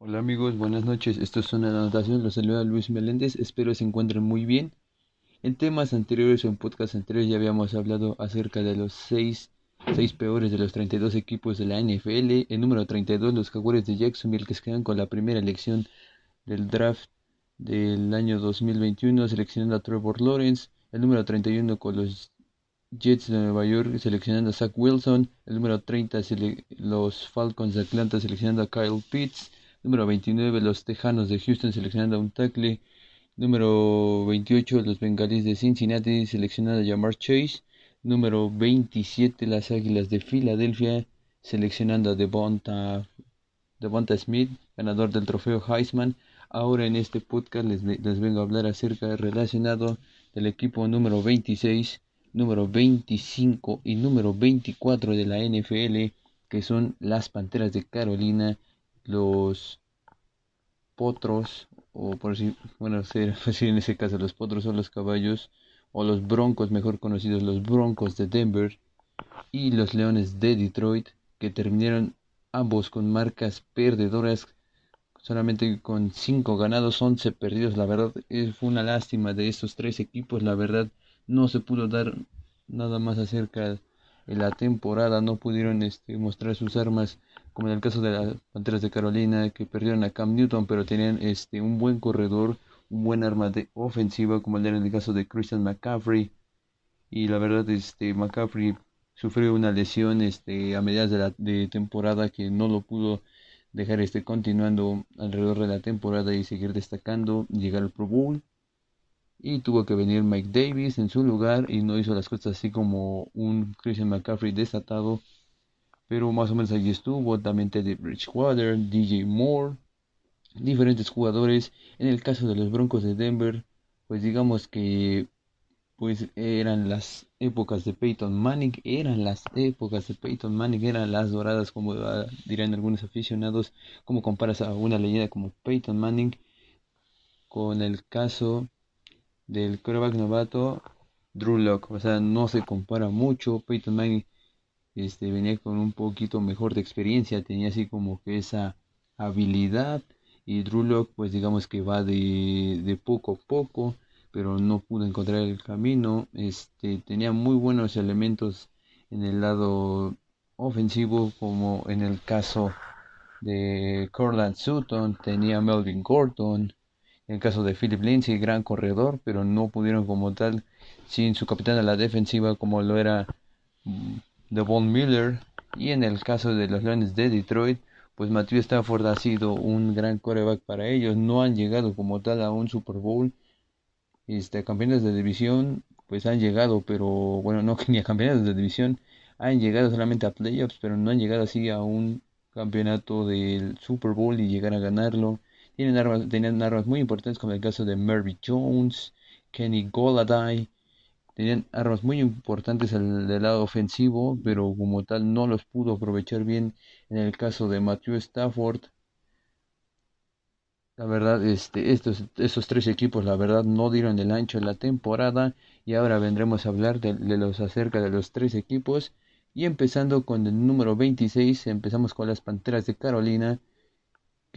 Hola amigos, buenas noches. Esto es una anotación. Los saluda Luis Meléndez. Espero se encuentren muy bien. En temas anteriores o en podcast anteriores ya habíamos hablado acerca de los 6 seis, peores de los 32 equipos de la NFL. El número 32, los Jaguares de Jacksonville, que se quedan con la primera elección del draft del año 2021, seleccionando a Trevor Lawrence. El número 31 con los Jets de Nueva York seleccionando a Zach Wilson. El número 30, los Falcons de Atlanta seleccionando a Kyle Pitts. Número 29, los Tejanos de Houston seleccionando a un tackle. Número 28, los Bengalis de Cincinnati seleccionando a Jamar Chase. Número 27, las Águilas de Filadelfia seleccionando a Devonta, Devonta Smith, ganador del trofeo Heisman. Ahora en este podcast les, les vengo a hablar acerca relacionado del equipo número 26, número 25 y número 24 de la NFL, que son las Panteras de Carolina los potros, o por decir, bueno, decir en ese caso, los potros son los caballos, o los broncos, mejor conocidos, los broncos de Denver, y los leones de Detroit, que terminaron ambos con marcas perdedoras, solamente con 5 ganados, 11 perdidos. La verdad, fue una lástima de estos tres equipos. La verdad, no se pudo dar nada más acerca de la temporada, no pudieron este, mostrar sus armas como en el caso de las Panteras de Carolina, que perdieron a Cam Newton, pero tenían este, un buen corredor, un buen arma de ofensiva, como el en el caso de Christian McCaffrey. Y la verdad, este, McCaffrey sufrió una lesión este, a mediados de la de temporada que no lo pudo dejar este, continuando alrededor de la temporada y seguir destacando, llegar al Pro Bowl. Y tuvo que venir Mike Davis en su lugar y no hizo las cosas así como un Christian McCaffrey desatado pero más o menos allí estuvo también Teddy Bridgewater, DJ Moore, diferentes jugadores. En el caso de los Broncos de Denver, pues digamos que pues eran las épocas de Peyton Manning, eran las épocas de Peyton Manning, eran las doradas, como dirán algunos aficionados, como comparas a una leyenda como Peyton Manning con el caso del quarterback novato Drew Locke, o sea, no se compara mucho, Peyton Manning este, venía con un poquito mejor de experiencia, tenía así como que esa habilidad. Y Drew pues digamos que va de, de poco a poco, pero no pudo encontrar el camino, este, tenía muy buenos elementos en el lado ofensivo como en el caso de Corland Sutton, tenía Melvin Gordon, el caso de Philip Lindsay, gran corredor, pero no pudieron como tal, sin su capitán a la defensiva como lo era de Von Miller. Y en el caso de los Leones de Detroit pues Matthew Stafford ha sido un gran coreback para ellos. No han llegado como tal a un Super Bowl este campeones de división pues han llegado pero bueno no ni a campeones de división han llegado solamente a playoffs pero no han llegado así a un campeonato del Super Bowl y llegar a ganarlo tienen armas, tenían armas muy importantes como el caso de Murray Jones Kenny Golladay Tenían armas muy importantes del lado ofensivo, pero como tal no los pudo aprovechar bien en el caso de Matthew Stafford. La verdad, este, estos, estos tres equipos, la verdad, no dieron el ancho en la temporada. Y ahora vendremos a hablar de, de los acerca de los tres equipos. Y empezando con el número 26, empezamos con las Panteras de Carolina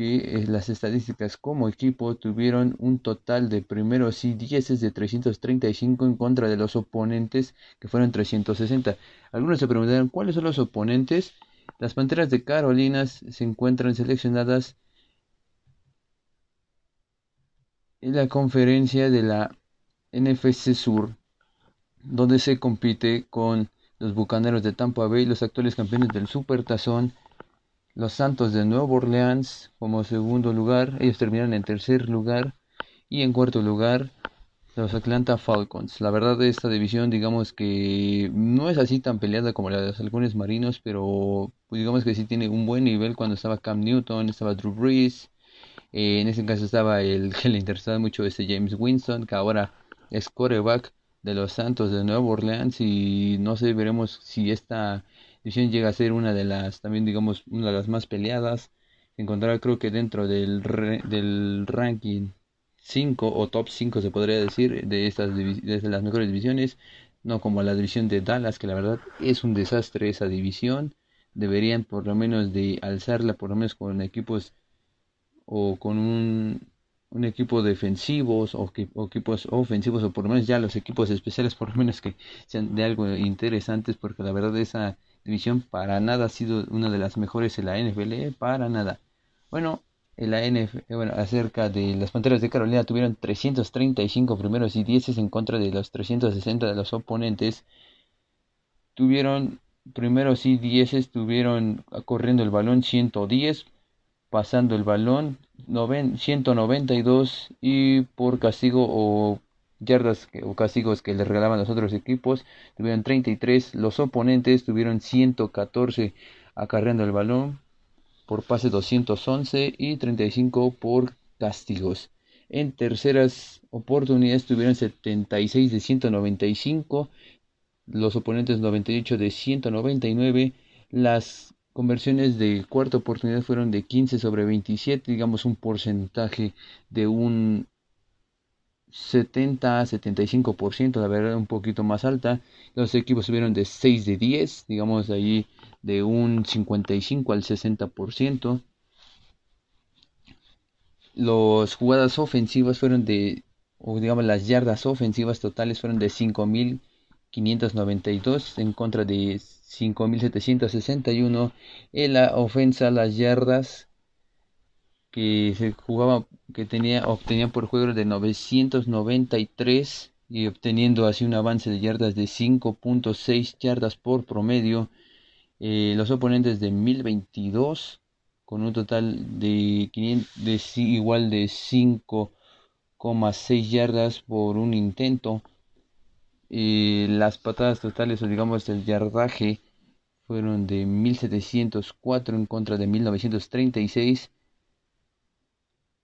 eh, las estadísticas como equipo tuvieron un total de primeros y dieces de 335 en contra de los oponentes que fueron 360. Algunos se preguntarán cuáles son los oponentes. Las Panteras de Carolina se encuentran seleccionadas en la conferencia de la NFC Sur, donde se compite con los Bucaneros de Tampa Bay, los actuales campeones del Super Tazón los Santos de Nueva Orleans como segundo lugar, ellos terminaron en tercer lugar y en cuarto lugar los Atlanta Falcons. La verdad esta división digamos que no es así tan peleada como la de los halcones marinos, pero pues, digamos que sí tiene un buen nivel cuando estaba Cam Newton, estaba Drew Brees, eh, en ese caso estaba el que le interesaba mucho este James Winston, que ahora es quarterback de los Santos de Nueva Orleans y no sé, veremos si esta división llega a ser una de las, también digamos, una de las más peleadas. Se encontrará creo que dentro del, del ranking 5 o top 5 se podría decir de estas de las mejores divisiones, no como la división de Dallas, que la verdad es un desastre esa división. Deberían por lo menos de alzarla por lo menos con equipos o con un, un equipo defensivos o, o, equipos ofensivos o por lo menos ya los equipos especiales por lo menos que sean de algo interesantes porque la verdad esa división para nada ha sido una de las mejores en la NFL, ¿eh? para nada. Bueno, en la NFL, eh, bueno, acerca de las Panteras de Carolina tuvieron 335 primeros y 10 en contra de los 360 de los oponentes. Tuvieron primeros y 10 estuvieron corriendo el balón 110, pasando el balón 192 y por castigo o yardas o castigos que le regalaban los otros equipos tuvieron 33, los oponentes tuvieron 114 acarreando el balón por pase 211 y 35 por castigos. En terceras oportunidades tuvieron 76 de 195, los oponentes 98 de 199, las conversiones de cuarta oportunidad fueron de 15 sobre 27, digamos un porcentaje de un 70 a 75%, la verdad un poquito más alta. Los equipos subieron de 6 de 10, digamos ahí de un 55 al 60%. Los jugadas ofensivas fueron de, o digamos las yardas ofensivas totales fueron de 5.592 en contra de 5.761. En la ofensa las yardas que se jugaba que tenía obtenía por juego de 993 y obteniendo así un avance de yardas de 5.6 yardas por promedio eh, los oponentes de 1022 con un total de, 500, de igual de 5,6 yardas por un intento. Eh, las patadas totales o digamos el yardaje fueron de 1704 en contra de 1936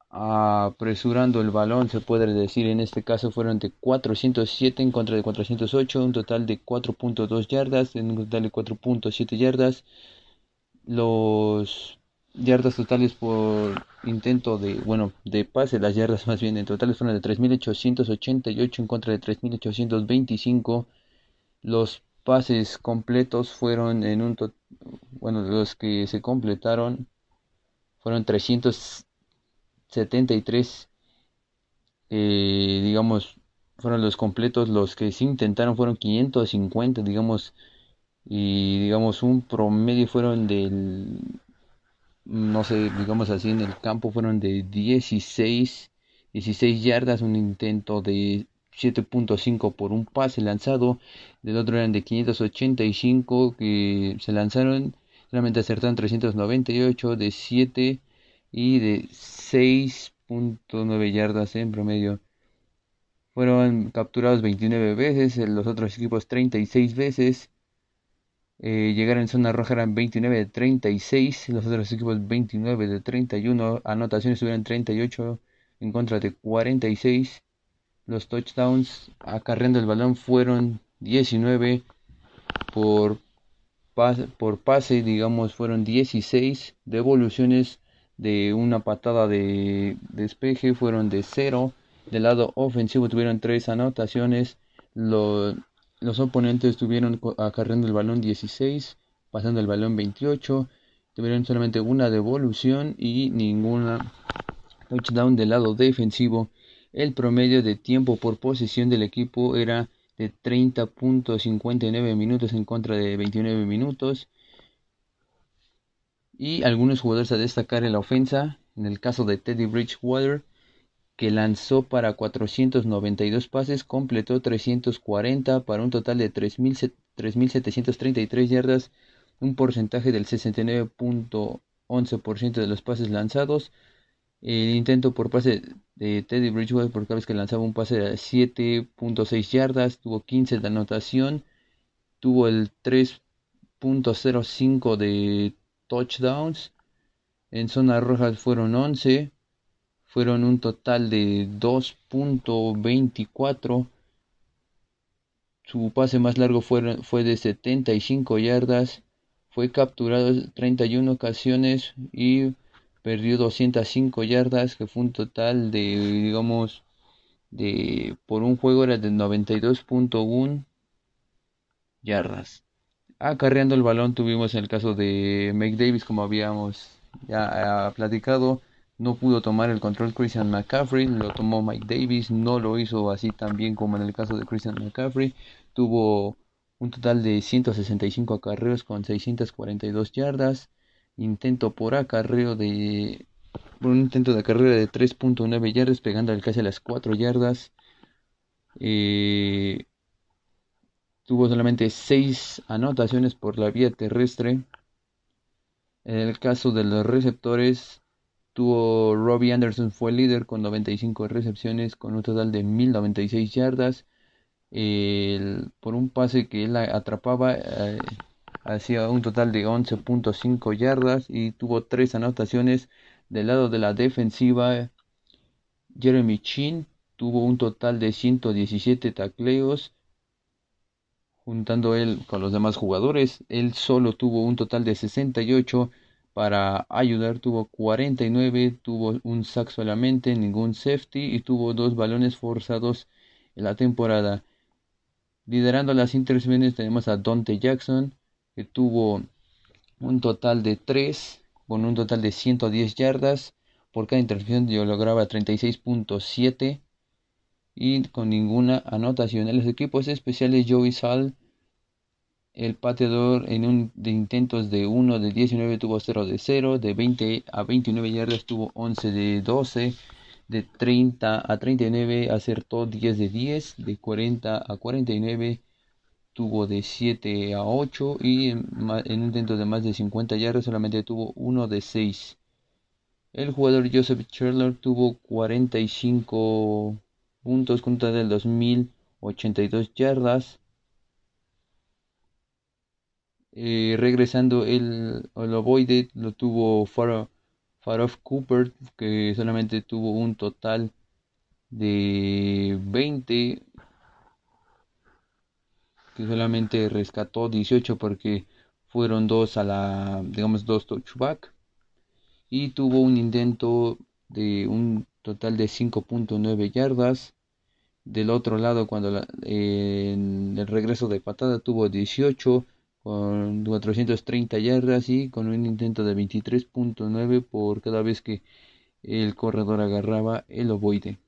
apresurando el balón, se puede decir en este caso fueron de 407 en contra de 408, un total de 4.2 yardas, en un total de 4.7 yardas. Los yardas totales por intento de, bueno, de pase, las yardas más bien en total fueron de 3.888 en contra de 3.825. Los pases completos fueron en un, bueno, los que se completaron fueron 300 73, eh, digamos, fueron los completos, los que se intentaron fueron 550, digamos, y digamos un promedio fueron del, no sé, digamos así, en el campo fueron de 16, 16 yardas, un intento de 7.5 por un pase lanzado, del otro eran de 585 que se lanzaron, realmente acertaron 398 de 7 y de 6.9 yardas en promedio. Fueron capturados 29 veces, los otros equipos 36 veces. Eh, llegaron en zona roja eran 29 de 36, los otros equipos 29 de 31. Anotaciones tuvieron 38 en contra de 46. Los touchdowns acarreando el balón fueron 19 por pase, por pase digamos, fueron 16. Devoluciones de una patada de despeje fueron de cero. Del lado ofensivo tuvieron tres anotaciones. Los, oponentes estuvieron acarreando el balón 16, pasando el balón 28. Tuvieron solamente una devolución y ninguna touchdown del lado defensivo. El promedio de tiempo por posesión del equipo era de 30.59 minutos en contra de 29 minutos y algunos jugadores a destacar en la ofensa, en el caso de Teddy Bridgewater, que lanzó para 492 pases, completó 340 para un total de 3.733 yardas, un porcentaje del 69.11% de los pases lanzados. El intento por pase de Teddy Bridgewater por cada vez que lanzaba un pase de 7.6 yardas, tuvo 15 de anotación, tuvo el 3.05 de touchdowns. En zona roja fueron 11. Fueron un total de 2.24. Su pase más largo fue, fue de 75 yardas. Fue capturado 31 ocasiones y perdió 205 yardas, que fue un total de, digamos, de por un juego era de 92.1 yardas acarreando el balón tuvimos el caso de Mike Davis, como habíamos ya platicado, no pudo tomar el control Christian McCaffrey, lo tomó Mike Davis, no lo hizo así tan bien como en el caso de Christian McCaffrey, tuvo un total de 165 acarreos con 642 yardas, intento por acarreo de un intento de carrera de 3.9 yardas, pegando al casi a las 4 yardas. Eh, tuvo solamente 6 anotaciones por la vía terrestre. En el caso de los receptores, tuvo Robbie Anderson fue el líder con 95 recepciones, con un total de 1096 yardas. por un pase que él atrapaba, eh, hacía un total de 11.5 yardas y tuvo 3 anotaciones del lado de la defensiva, Jeremy Chin tuvo un total de 117 tacleos, juntando él con los demás jugadores. Él solo tuvo un total de 68 para ayudar, tuvo 49, tuvo un sack solamente, ningún safety y tuvo dos balones forzados en la temporada. Liderando las intercepciones tenemos a Dante Jackson, que tuvo un total de 3 con un total de 110 yardas. Por cada intercepción yo lograba 36.7 y con ninguna anotación. En los equipos especiales Joey Sal, el pateador en un de intentos de 1 de 19 tuvo 0 de 0, de 20 a 29 yardas tuvo 11 de 12, de 30 a 39 acertó 10 de 10, de 40 a 49 tuvo de 7 a 8 y en, un intento de más de 50 yardas solamente tuvo uno de 6. El jugador Joseph Scherler tuvo 45 puntos contra del 2082 yardas. Eh, regresando el, el ovoide lo tuvo Farof Cooper que solamente tuvo un total de 20 que solamente rescató 18 porque fueron dos a la, digamos, dos touchback. Y tuvo un intento de un total de 5.9 yardas. Del otro lado, cuando en el regreso de patada tuvo 18 con 430 yardas y con un intento de 23.9 por cada vez que el corredor agarraba el ovoide.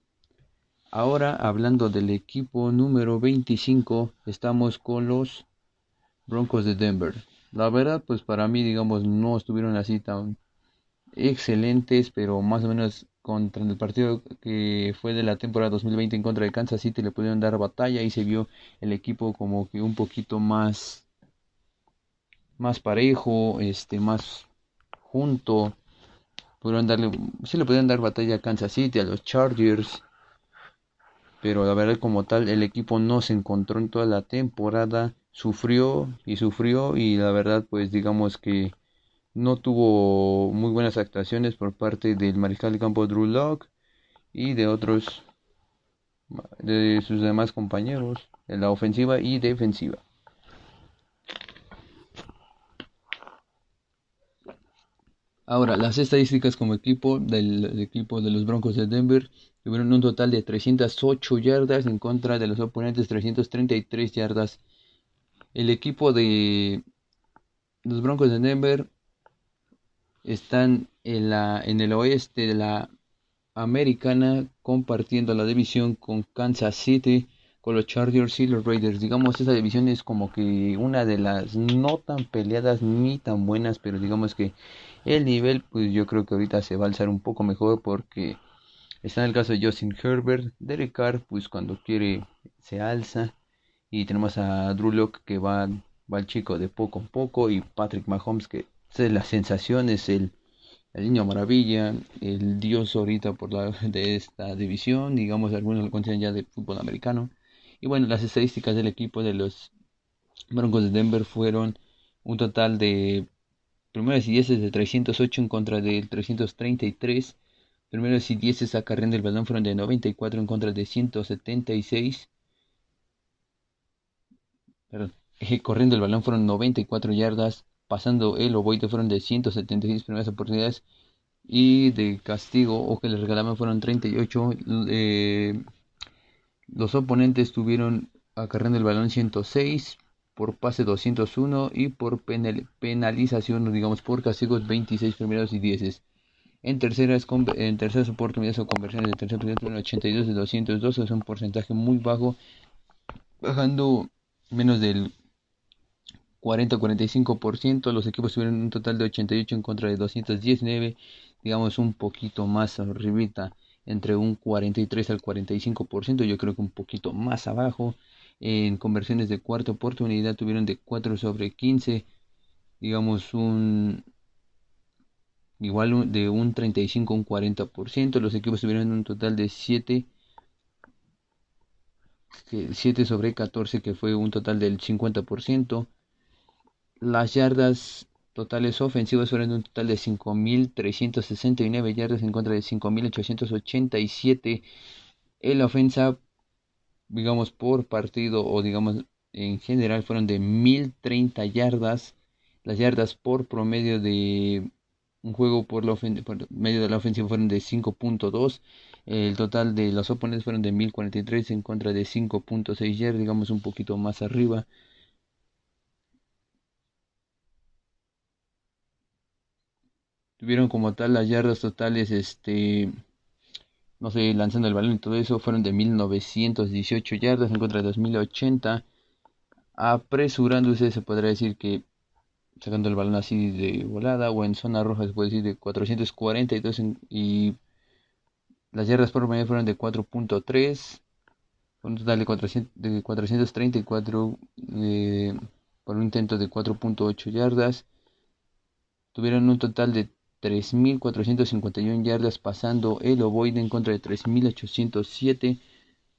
Ahora hablando del equipo número 25, estamos con los Broncos de Denver. La verdad, pues para mí, digamos, no estuvieron así tan excelentes, pero más o menos contra el partido que fue de la temporada 2020 en contra de Kansas City le pudieron dar batalla y se vio el equipo como que un poquito más más parejo, este más junto. Pudieron darle, sí le pudieron dar batalla a Kansas City, a los Chargers pero la verdad como tal el equipo no se encontró en toda la temporada, sufrió y sufrió y la verdad pues digamos que no tuvo muy buenas actuaciones por parte del mariscal de campo Drew Locke y de otros de sus demás compañeros en la ofensiva y defensiva. Ahora, las estadísticas como equipo del equipo de los Broncos de Denver Tuvieron un total de 308 yardas en contra de los oponentes 333 yardas. El equipo de los Broncos de Denver están en, la, en el oeste de la americana compartiendo la división con Kansas City, con los Chargers y los Raiders. Digamos, esa división es como que una de las no tan peleadas ni tan buenas, pero digamos que el nivel, pues yo creo que ahorita se va a alzar un poco mejor porque Está en el caso de Justin Herbert, Derek Carr, pues cuando quiere se alza. Y tenemos a Drew Locke que va, va el chico de poco a poco. Y Patrick Mahomes que es la sensación, es el, niño maravilla, el dios ahorita por la, de esta división. Digamos, algunos lo consideran ya de fútbol americano. Y bueno, las estadísticas del equipo de los Broncos de Denver fueron un total de primeros y dieces de 308 en contra del 333 Primeros y 10 acarreando el balón fueron de 94 en contra de 176. Perdón, corriendo el balón fueron 94 yardas. Pasando el ovoide fueron de 176 primeras oportunidades. Y de castigo o que le regalaban fueron 38. Eh, los oponentes tuvieron acarreando el balón 106 por pase 201 y por penalización, digamos por castigos 26 primeros y 10. En terceras, en terceras oportunidades o conversiones de tercer en 82 de 202, es un porcentaje muy bajo, bajando menos del 40-45%. Los equipos tuvieron un total de 88 en contra de 219, digamos un poquito más arribita, entre un 43 al 45%, yo creo que un poquito más abajo. En conversiones de cuarta oportunidad tuvieron de 4 sobre 15, digamos un igual de un 35 a un 40%. Los equipos tuvieron un total de 7 7 sobre 14 que fue un total del 50%. Las yardas totales ofensivas fueron un total de 5.369 yardas en contra de 5.887. En la ofensa, digamos, por partido o digamos en general fueron de 1.030 yardas. Las yardas por promedio de un juego por, la por medio de la ofensiva fueron de 5.2. El total de los oponentes fueron de 1043 en contra de 5.6 yardas, digamos un poquito más arriba. Tuvieron como tal las yardas totales, este, no sé, lanzando el balón y todo eso, fueron de 1918 yardas en contra de 2080. Apresurándose, se podrá decir que sacando el balón así de volada o en zona roja se puede decir de 442 y las yardas por medio fueron de 4.3 un total de, 400, de 434 eh, por un intento de 4.8 yardas tuvieron un total de 3.451 yardas pasando el ovoide en contra de 3.807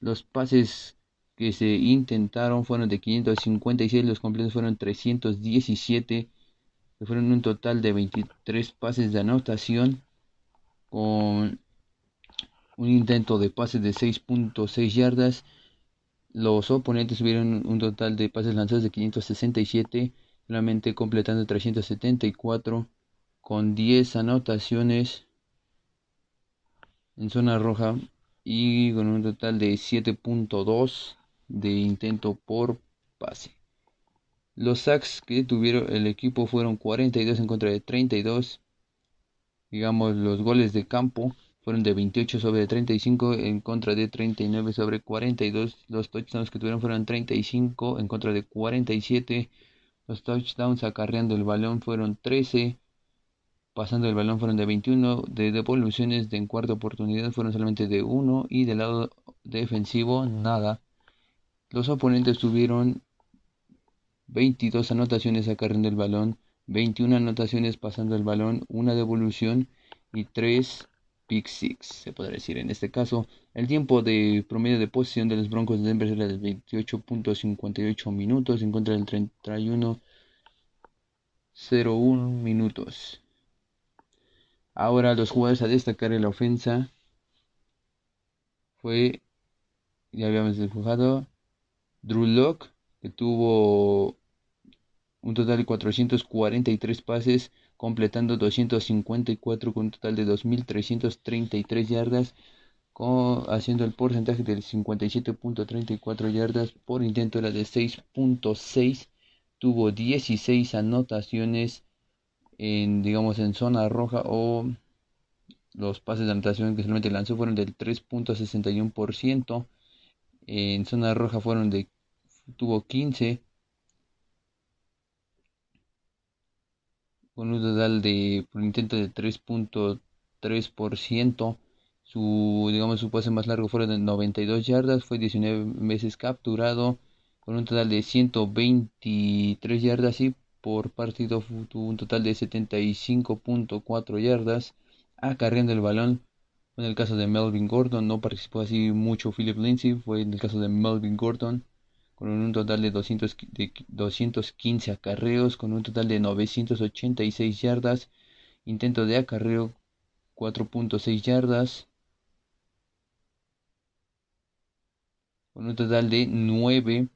los pases que se intentaron fueron de 556, los completos fueron 317, que fueron un total de 23 pases de anotación con un intento de pases de 6.6 yardas. Los oponentes tuvieron un total de pases lanzados de 567, solamente completando 374 con 10 anotaciones en zona roja y con un total de 7.2 de intento por pase. Los sacks que tuvieron el equipo fueron 42 en contra de 32. Digamos, los goles de campo fueron de 28 sobre 35 en contra de 39 sobre 42. Los touchdowns que tuvieron fueron 35 en contra de 47. Los touchdowns acarreando el balón fueron 13. Pasando el balón fueron de 21. De devoluciones de en cuarta oportunidad fueron solamente de 1. Y del lado defensivo nada. Los oponentes tuvieron 22 anotaciones acarreando el balón, 21 anotaciones pasando el balón, una devolución y 3 pick six, se podría decir. En este caso, el tiempo de promedio de posición de los Broncos de Denver era de 28.58 minutos en contra del 31.01 minutos. Ahora los jugadores a destacar en la ofensa fue, ya habíamos dibujado, Drew Locke, que tuvo un total de 443 pases, completando 254 con un total de 2.333 yardas, haciendo el porcentaje del 57.34 yardas por intento era de 6.6, tuvo 16 anotaciones en digamos en zona roja o los pases de anotación que solamente lanzó fueron del 3.61%. En zona roja fueron de tuvo 15 con un total de por intento de 3.3%. Su digamos su pase más largo fueron de 92 yardas, fue 19 veces capturado con un total de 123 yardas y por partido tuvo un total de 75.4 yardas acarreando el balón. En el caso de Melvin Gordon no participó así mucho Philip Lindsay, fue en el caso de Melvin Gordon con un total de, 200, de 215 acarreos, con un total de 986 yardas, intento de acarreo 4.6 yardas, con un total de 9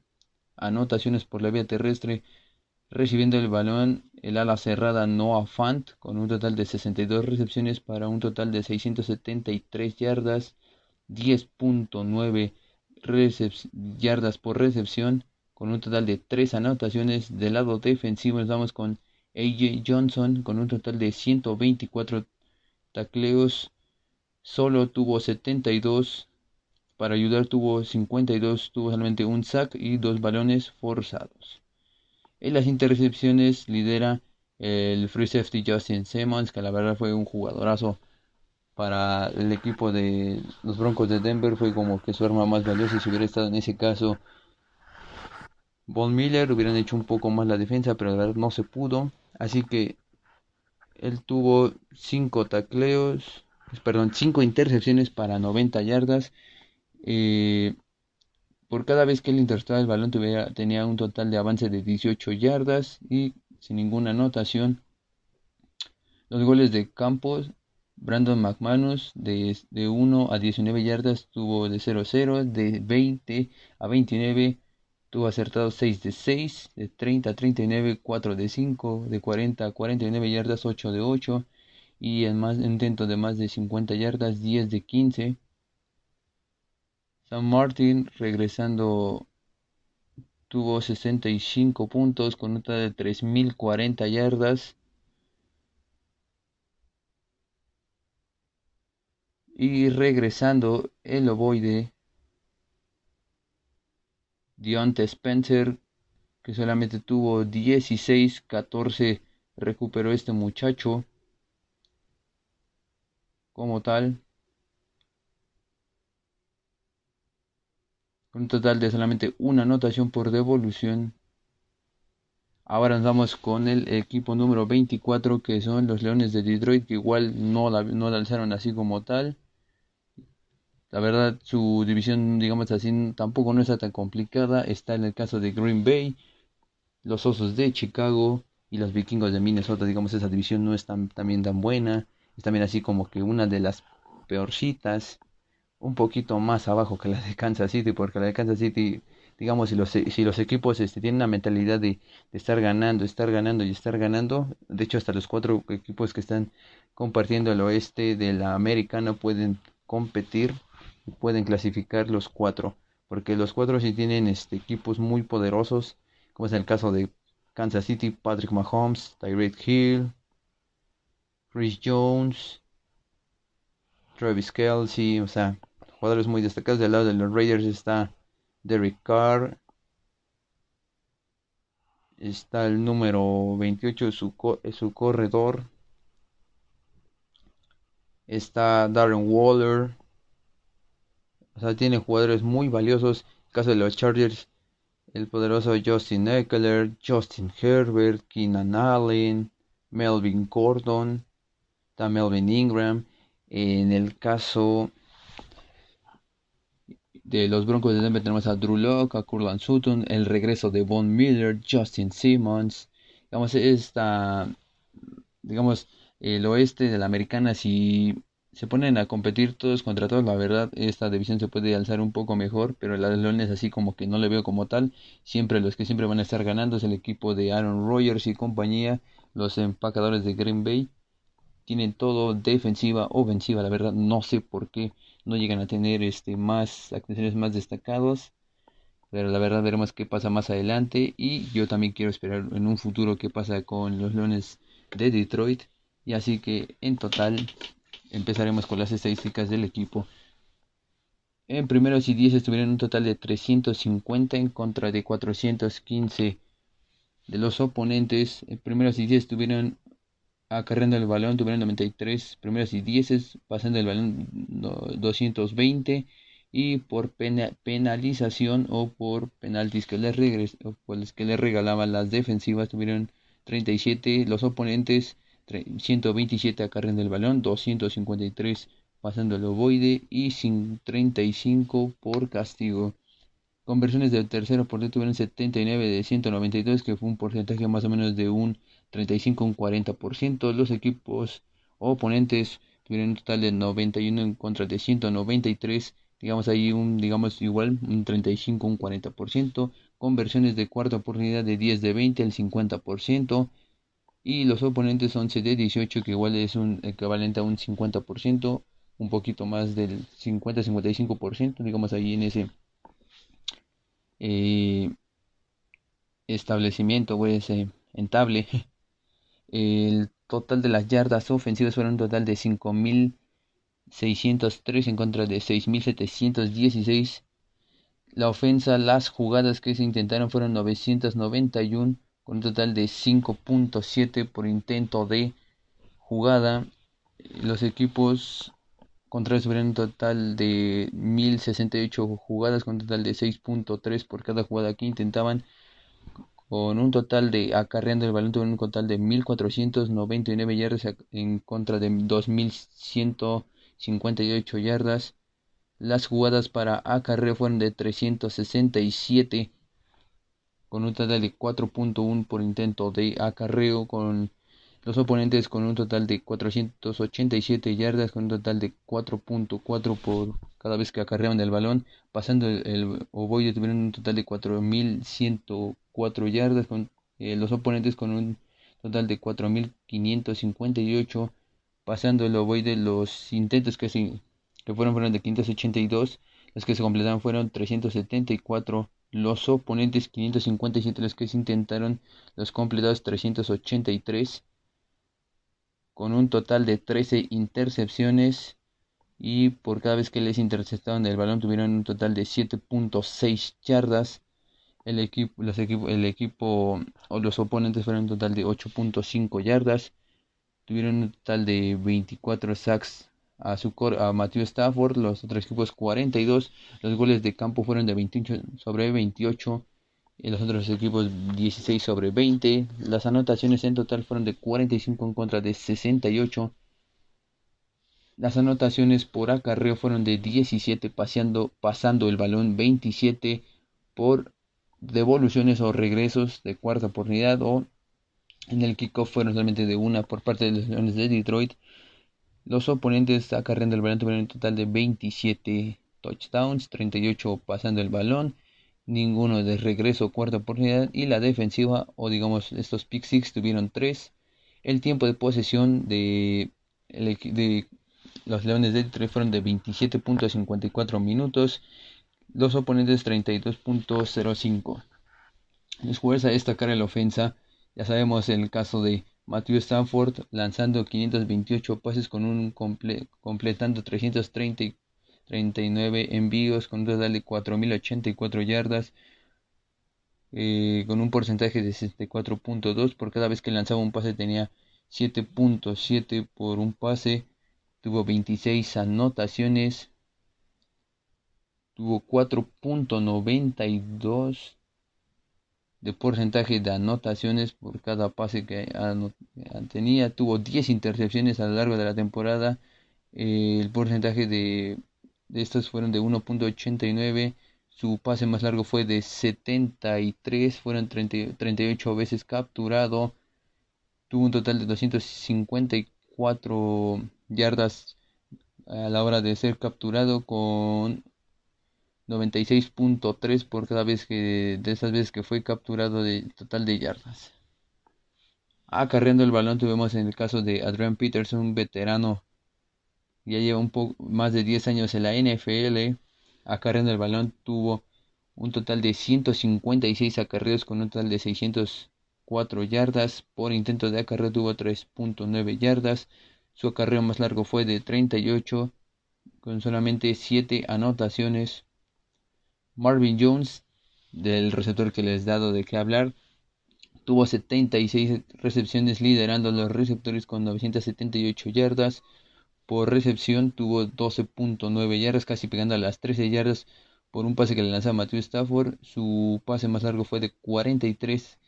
anotaciones por la vía terrestre, recibiendo el balón el ala cerrada Noah Fant con un total de 62 recepciones para un total de 673 yardas, 10.9 yardas por recepción con un total de 3 anotaciones. Del lado defensivo nos vamos con AJ Johnson con un total de 124 tacleos solo tuvo 72, para ayudar tuvo 52, tuvo solamente un sack y dos balones forzados. En las intercepciones lidera el free safety Justin Simmons, que la verdad fue un jugadorazo para el equipo de los Broncos de Denver, fue como que su arma más valiosa si hubiera estado en ese caso Von Miller hubieran hecho un poco más la defensa, pero la verdad no se pudo. Así que él tuvo 5 tacleos, pues, perdón, 5 intercepciones para 90 yardas. Eh, por cada vez que él interceptaba el balón tenía un total de avance de 18 yardas y sin ninguna anotación. Los goles de Campos, Brandon McManus de, de 1 a 19 yardas tuvo de 0-0, de 20 a 29 Tuvo acertado 6 de 6, de 30 a 39, 4 de 5, de 40 a 49 yardas, 8 de 8. Y en más intento de más de 50 yardas, 10 de 15. San Martin regresando tuvo 65 puntos con nota de 3040 yardas. Y regresando el ovoide Dionte Spencer, que solamente tuvo 16, 14 recuperó este muchacho como tal. Un total de solamente una anotación por devolución. Ahora vamos con el equipo número 24 que son los Leones de Detroit que igual no la, no la alzaron así como tal. La verdad, su división, digamos así, tampoco no está tan complicada. Está en el caso de Green Bay, los Osos de Chicago y los Vikingos de Minnesota. Digamos, esa división no es tan, también tan buena. Es también así como que una de las peorcitas. Un poquito más abajo que la de Kansas City, porque la de Kansas City, digamos, si los, si los equipos este, tienen la mentalidad de, de estar ganando, estar ganando y estar ganando, de hecho, hasta los cuatro equipos que están compartiendo el oeste de la americana pueden competir pueden clasificar los cuatro, porque los cuatro sí tienen este, equipos muy poderosos, como es el caso de Kansas City, Patrick Mahomes, Tyreek Hill, Chris Jones, Travis Kelsey, o sea, jugadores muy destacados. Del lado de los Raiders está Derek Carr, está el número 28, su, su corredor, está Darren Waller, o sea, tiene jugadores muy valiosos. En el caso de los Chargers, el poderoso Justin Eckler, Justin Herbert, Keenan Allen, Melvin Gordon, está Melvin Ingram. En el caso de los Broncos de Denver tenemos a Drew Locke, a Curland Sutton, el regreso de Von Miller, Justin Simmons. Digamos, esta, digamos, el oeste de la americana, si se ponen a competir todos contra todos. La verdad, esta división se puede alzar un poco mejor, pero las Leones así como que no le veo como tal. Siempre los que siempre van a estar ganando es el equipo de Aaron Rodgers y compañía, los empacadores de Green Bay. Tienen todo defensiva, ofensiva, la verdad no sé por qué no llegan a tener este más actuaciones más destacados. Pero la verdad veremos qué pasa más adelante y yo también quiero esperar en un futuro qué pasa con los Leones de Detroit. Y así que en total empezaremos con las estadísticas del equipo. En primeros y 10 estuvieron un total de 350 en contra de 415 de los oponentes. En primeros y 10 estuvieron acarreando el balón, tuvieron 93 primeros y 10 pasando el balón 220 y por penalización o por penaltis que les, regres, que les regalaban las defensivas tuvieron 37 los oponentes 127 acarreando el balón, 253 pasando el ovoide y 35 por castigo. Conversiones del tercero por tuvieron 79 de 192, que fue un porcentaje más o menos de un 35 un 40%. Los equipos oponentes tuvieron un total de 91 en contra de 193, digamos ahí un digamos igual un 35 un 40%. Conversiones de cuarta oportunidad de 10 de 20 el 50% y los oponentes 11 de 18 que igual es un equivalente a un 50%, un poquito más del 50-55%, digamos ahí en ese eh, establecimiento ese entable. El total de las yardas ofensivas fueron un total de 5.603 en contra de 6.716. La ofensa, las jugadas que se intentaron fueron 991 con un total de 5.7 por intento de jugada. Los equipos contrarios tuvieron un total de 1068 jugadas con un total de 6.3 por cada jugada que intentaban con un total de acarreando el balón tuvieron un total de 1499 yardas en contra de 2158 yardas. Las jugadas para acarreo fueron de 367 con un total de 4.1 por intento de acarreo con los oponentes con un total de 487 yardas con un total de 4.4 por cada vez que acarreaban el balón pasando el, el ovoide tuvieron un total de 4104 yardas con eh, los oponentes con un total de 4558 pasando el ovoide los intentos que se que fueron fueron de 582 los que se completaron fueron 374 los oponentes 557 los que se intentaron los completados 383 con un total de 13 intercepciones y por cada vez que les interceptaron el balón tuvieron un total de 7.6 yardas. El equipo, los el equipo o los oponentes fueron un total de 8.5 yardas. Tuvieron un total de 24 sacks a, su a Matthew Stafford, los otros equipos 42. Los goles de campo fueron de 28 sobre 28 y los otros equipos 16 sobre 20. Las anotaciones en total fueron de 45 en contra de 68. Las anotaciones por acarreo fueron de 17 paseando, pasando el balón 27 por devoluciones o regresos de cuarta oportunidad o en el kickoff fueron solamente de una por parte de los Leones de Detroit. Los oponentes acarreando el balón un total de 27 touchdowns, 38 pasando el balón ninguno de regreso cuarta oportunidad y la defensiva o digamos estos pick six tuvieron tres el tiempo de posesión de, de los Leones de Detroit fueron de 27.54 minutos los oponentes 32.05 los jugadores a destacar en la ofensa ya sabemos el caso de Matthew Stanford lanzando 528 pases con un completando 330 39 envíos con un total de 4.084 yardas, eh, con un porcentaje de 64.2 por cada vez que lanzaba un pase tenía 7.7 por un pase, tuvo 26 anotaciones, tuvo 4.92 de porcentaje de anotaciones por cada pase que tenía, tuvo 10 intercepciones a lo largo de la temporada, eh, el porcentaje de de estos fueron de 1.89, su pase más largo fue de 73, fueron 38 veces capturado, tuvo un total de 254 yardas a la hora de ser capturado con 96.3 por cada vez que de esas veces que fue capturado de total de yardas. Acarreando el balón tuvimos en el caso de Adrian Peterson, un veterano ya lleva un poco más de 10 años en la NFL, acarreando el balón tuvo un total de 156 acarreos con un total de 604 yardas, por intento de acarreo tuvo 3.9 yardas, su acarreo más largo fue de 38 con solamente 7 anotaciones. Marvin Jones, del receptor que les he dado de qué hablar, tuvo 76 recepciones liderando los receptores con 978 yardas, por recepción tuvo 12.9 yardas, casi pegando a las 13 yardas por un pase que le lanzaba Matthew Stafford. Su pase más largo fue de 43.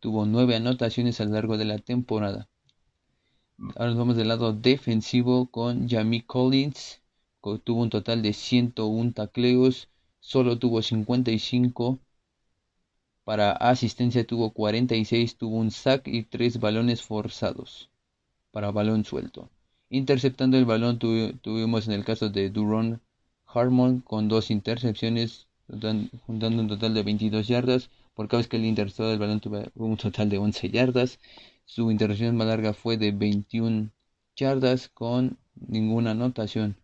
Tuvo 9 anotaciones a lo largo de la temporada. Ahora nos vamos del lado defensivo con Jamie Collins. Tuvo un total de 101 tacleos. Solo tuvo 55. Para asistencia tuvo 46. Tuvo un sack y 3 balones forzados. Para balón suelto. Interceptando el balón tuvimos en el caso de Duron Harmon con dos intercepciones, juntando un total de 22 yardas. Por cada vez que el interceptó el balón tuvo un total de 11 yardas. Su intercepción más larga fue de 21 yardas con ninguna anotación.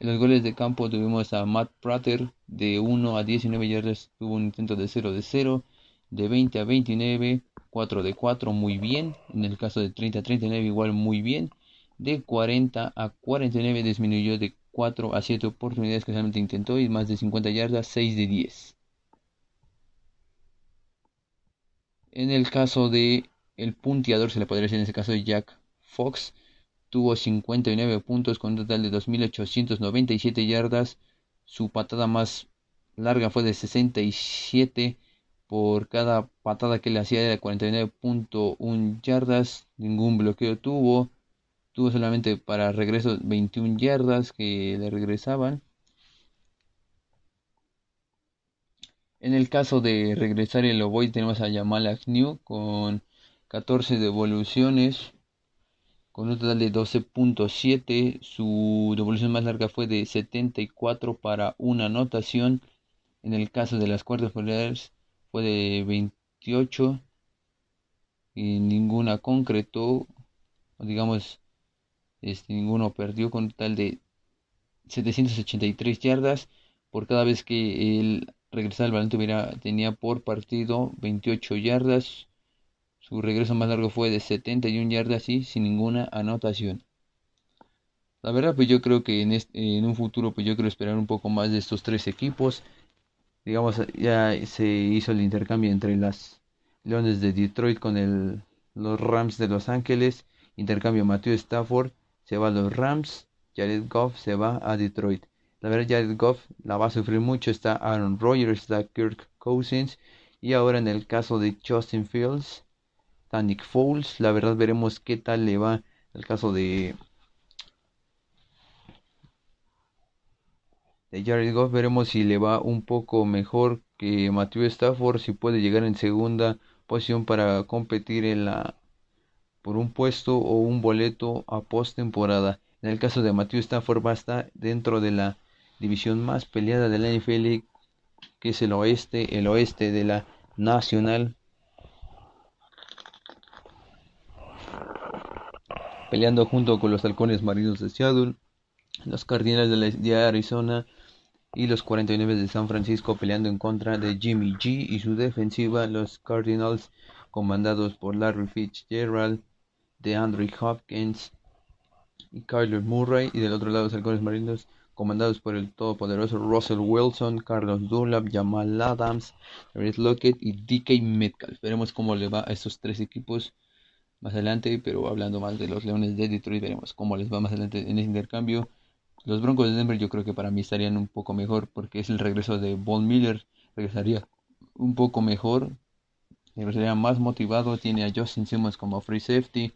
En los goles de campo tuvimos a Matt Prater de 1 a 19 yardas, tuvo un intento de 0 de 0. de 20 a 29, 4 de 4 muy bien, en el caso de 30 a 39 igual muy bien, de 40 a 49 disminuyó de 4 a 7 oportunidades que realmente intentó y más de 50 yardas, 6 de 10. En el caso de el punteador, se le podría decir en ese caso de Jack Fox, tuvo 59 puntos con un total de 2.897 yardas. Su patada más larga fue de 67 por cada patada que le hacía de 49.1 yardas. Ningún bloqueo tuvo. Tuvo solamente para regreso 21 yardas que le regresaban. En el caso de regresar el Ovoid tenemos a Yamal Agnew con 14 devoluciones con un total de 12.7. Su devolución más larga fue de 74 para una anotación. En el caso de las cuartas finales fue de 28 y ninguna concretó, digamos, este, ninguno perdió con un total de 783 yardas por cada vez que él regresaba al balón tuviera, tenía por partido 28 yardas. Su regreso más largo fue de 71 yardas y sin ninguna anotación. La verdad, pues yo creo que en, en un futuro, pues yo quiero esperar un poco más de estos tres equipos. Digamos, ya se hizo el intercambio entre las Leones de Detroit con el, los Rams de Los Ángeles. Intercambio Matthew Stafford se va a los Rams. Jared Goff se va a Detroit. La verdad, Jared Goff la va a sufrir mucho. Está Aaron Rodgers, está Kirk Cousins. Y ahora en el caso de Justin Fields, está Nick Foles. La verdad, veremos qué tal le va el caso de, Jared Goff. Veremos si le va un poco mejor que Matthew Stafford. Si puede llegar en segunda posición para competir en la por un puesto o un boleto a postemporada. En el caso de Matthew Stafford va a dentro de la división más peleada de la NFL, que es el oeste, el oeste de la Nacional. Peleando junto con los halcones marinos de Seattle, los Cardinals de, Arizona y los 49 de San Francisco peleando en contra de Jimmy G y su defensiva, los Cardinals comandados por Larry Fitzgerald, de Andrew Hopkins y Kyler Murray y del otro lado los halcones marinos comandados por el todopoderoso Russell Wilson, Carlos Dunlap, Jamal Adams, Eric Lockett y DK Metcalf. Veremos cómo le va a estos tres equipos más adelante, pero hablando más de los Leones de Detroit, veremos cómo les va más adelante en el intercambio. Los Broncos de Denver yo creo que para mí estarían un poco mejor porque es el regreso de Von Miller, regresaría un poco mejor, regresaría más motivado, tiene a Justin Simmons como free safety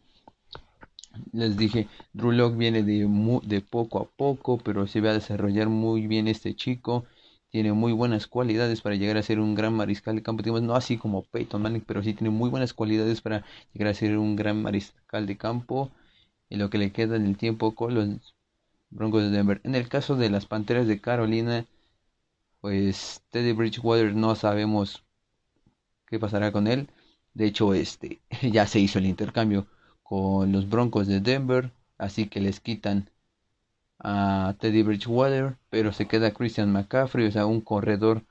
les dije, Drew Locke viene de, de poco a poco, pero se va a desarrollar muy bien este chico. Tiene muy buenas cualidades para llegar a ser un gran mariscal de campo. no así como Peyton Manning, pero sí tiene muy buenas cualidades para llegar a ser un gran mariscal de campo. En lo que le queda en el tiempo con los Broncos de Denver. En el caso de las Panteras de Carolina, pues Teddy Bridgewater no sabemos qué pasará con él. De hecho, este ya se hizo el intercambio con los Broncos de Denver, así que les quitan a Teddy Bridgewater, pero se queda Christian McCaffrey, o sea, un corredor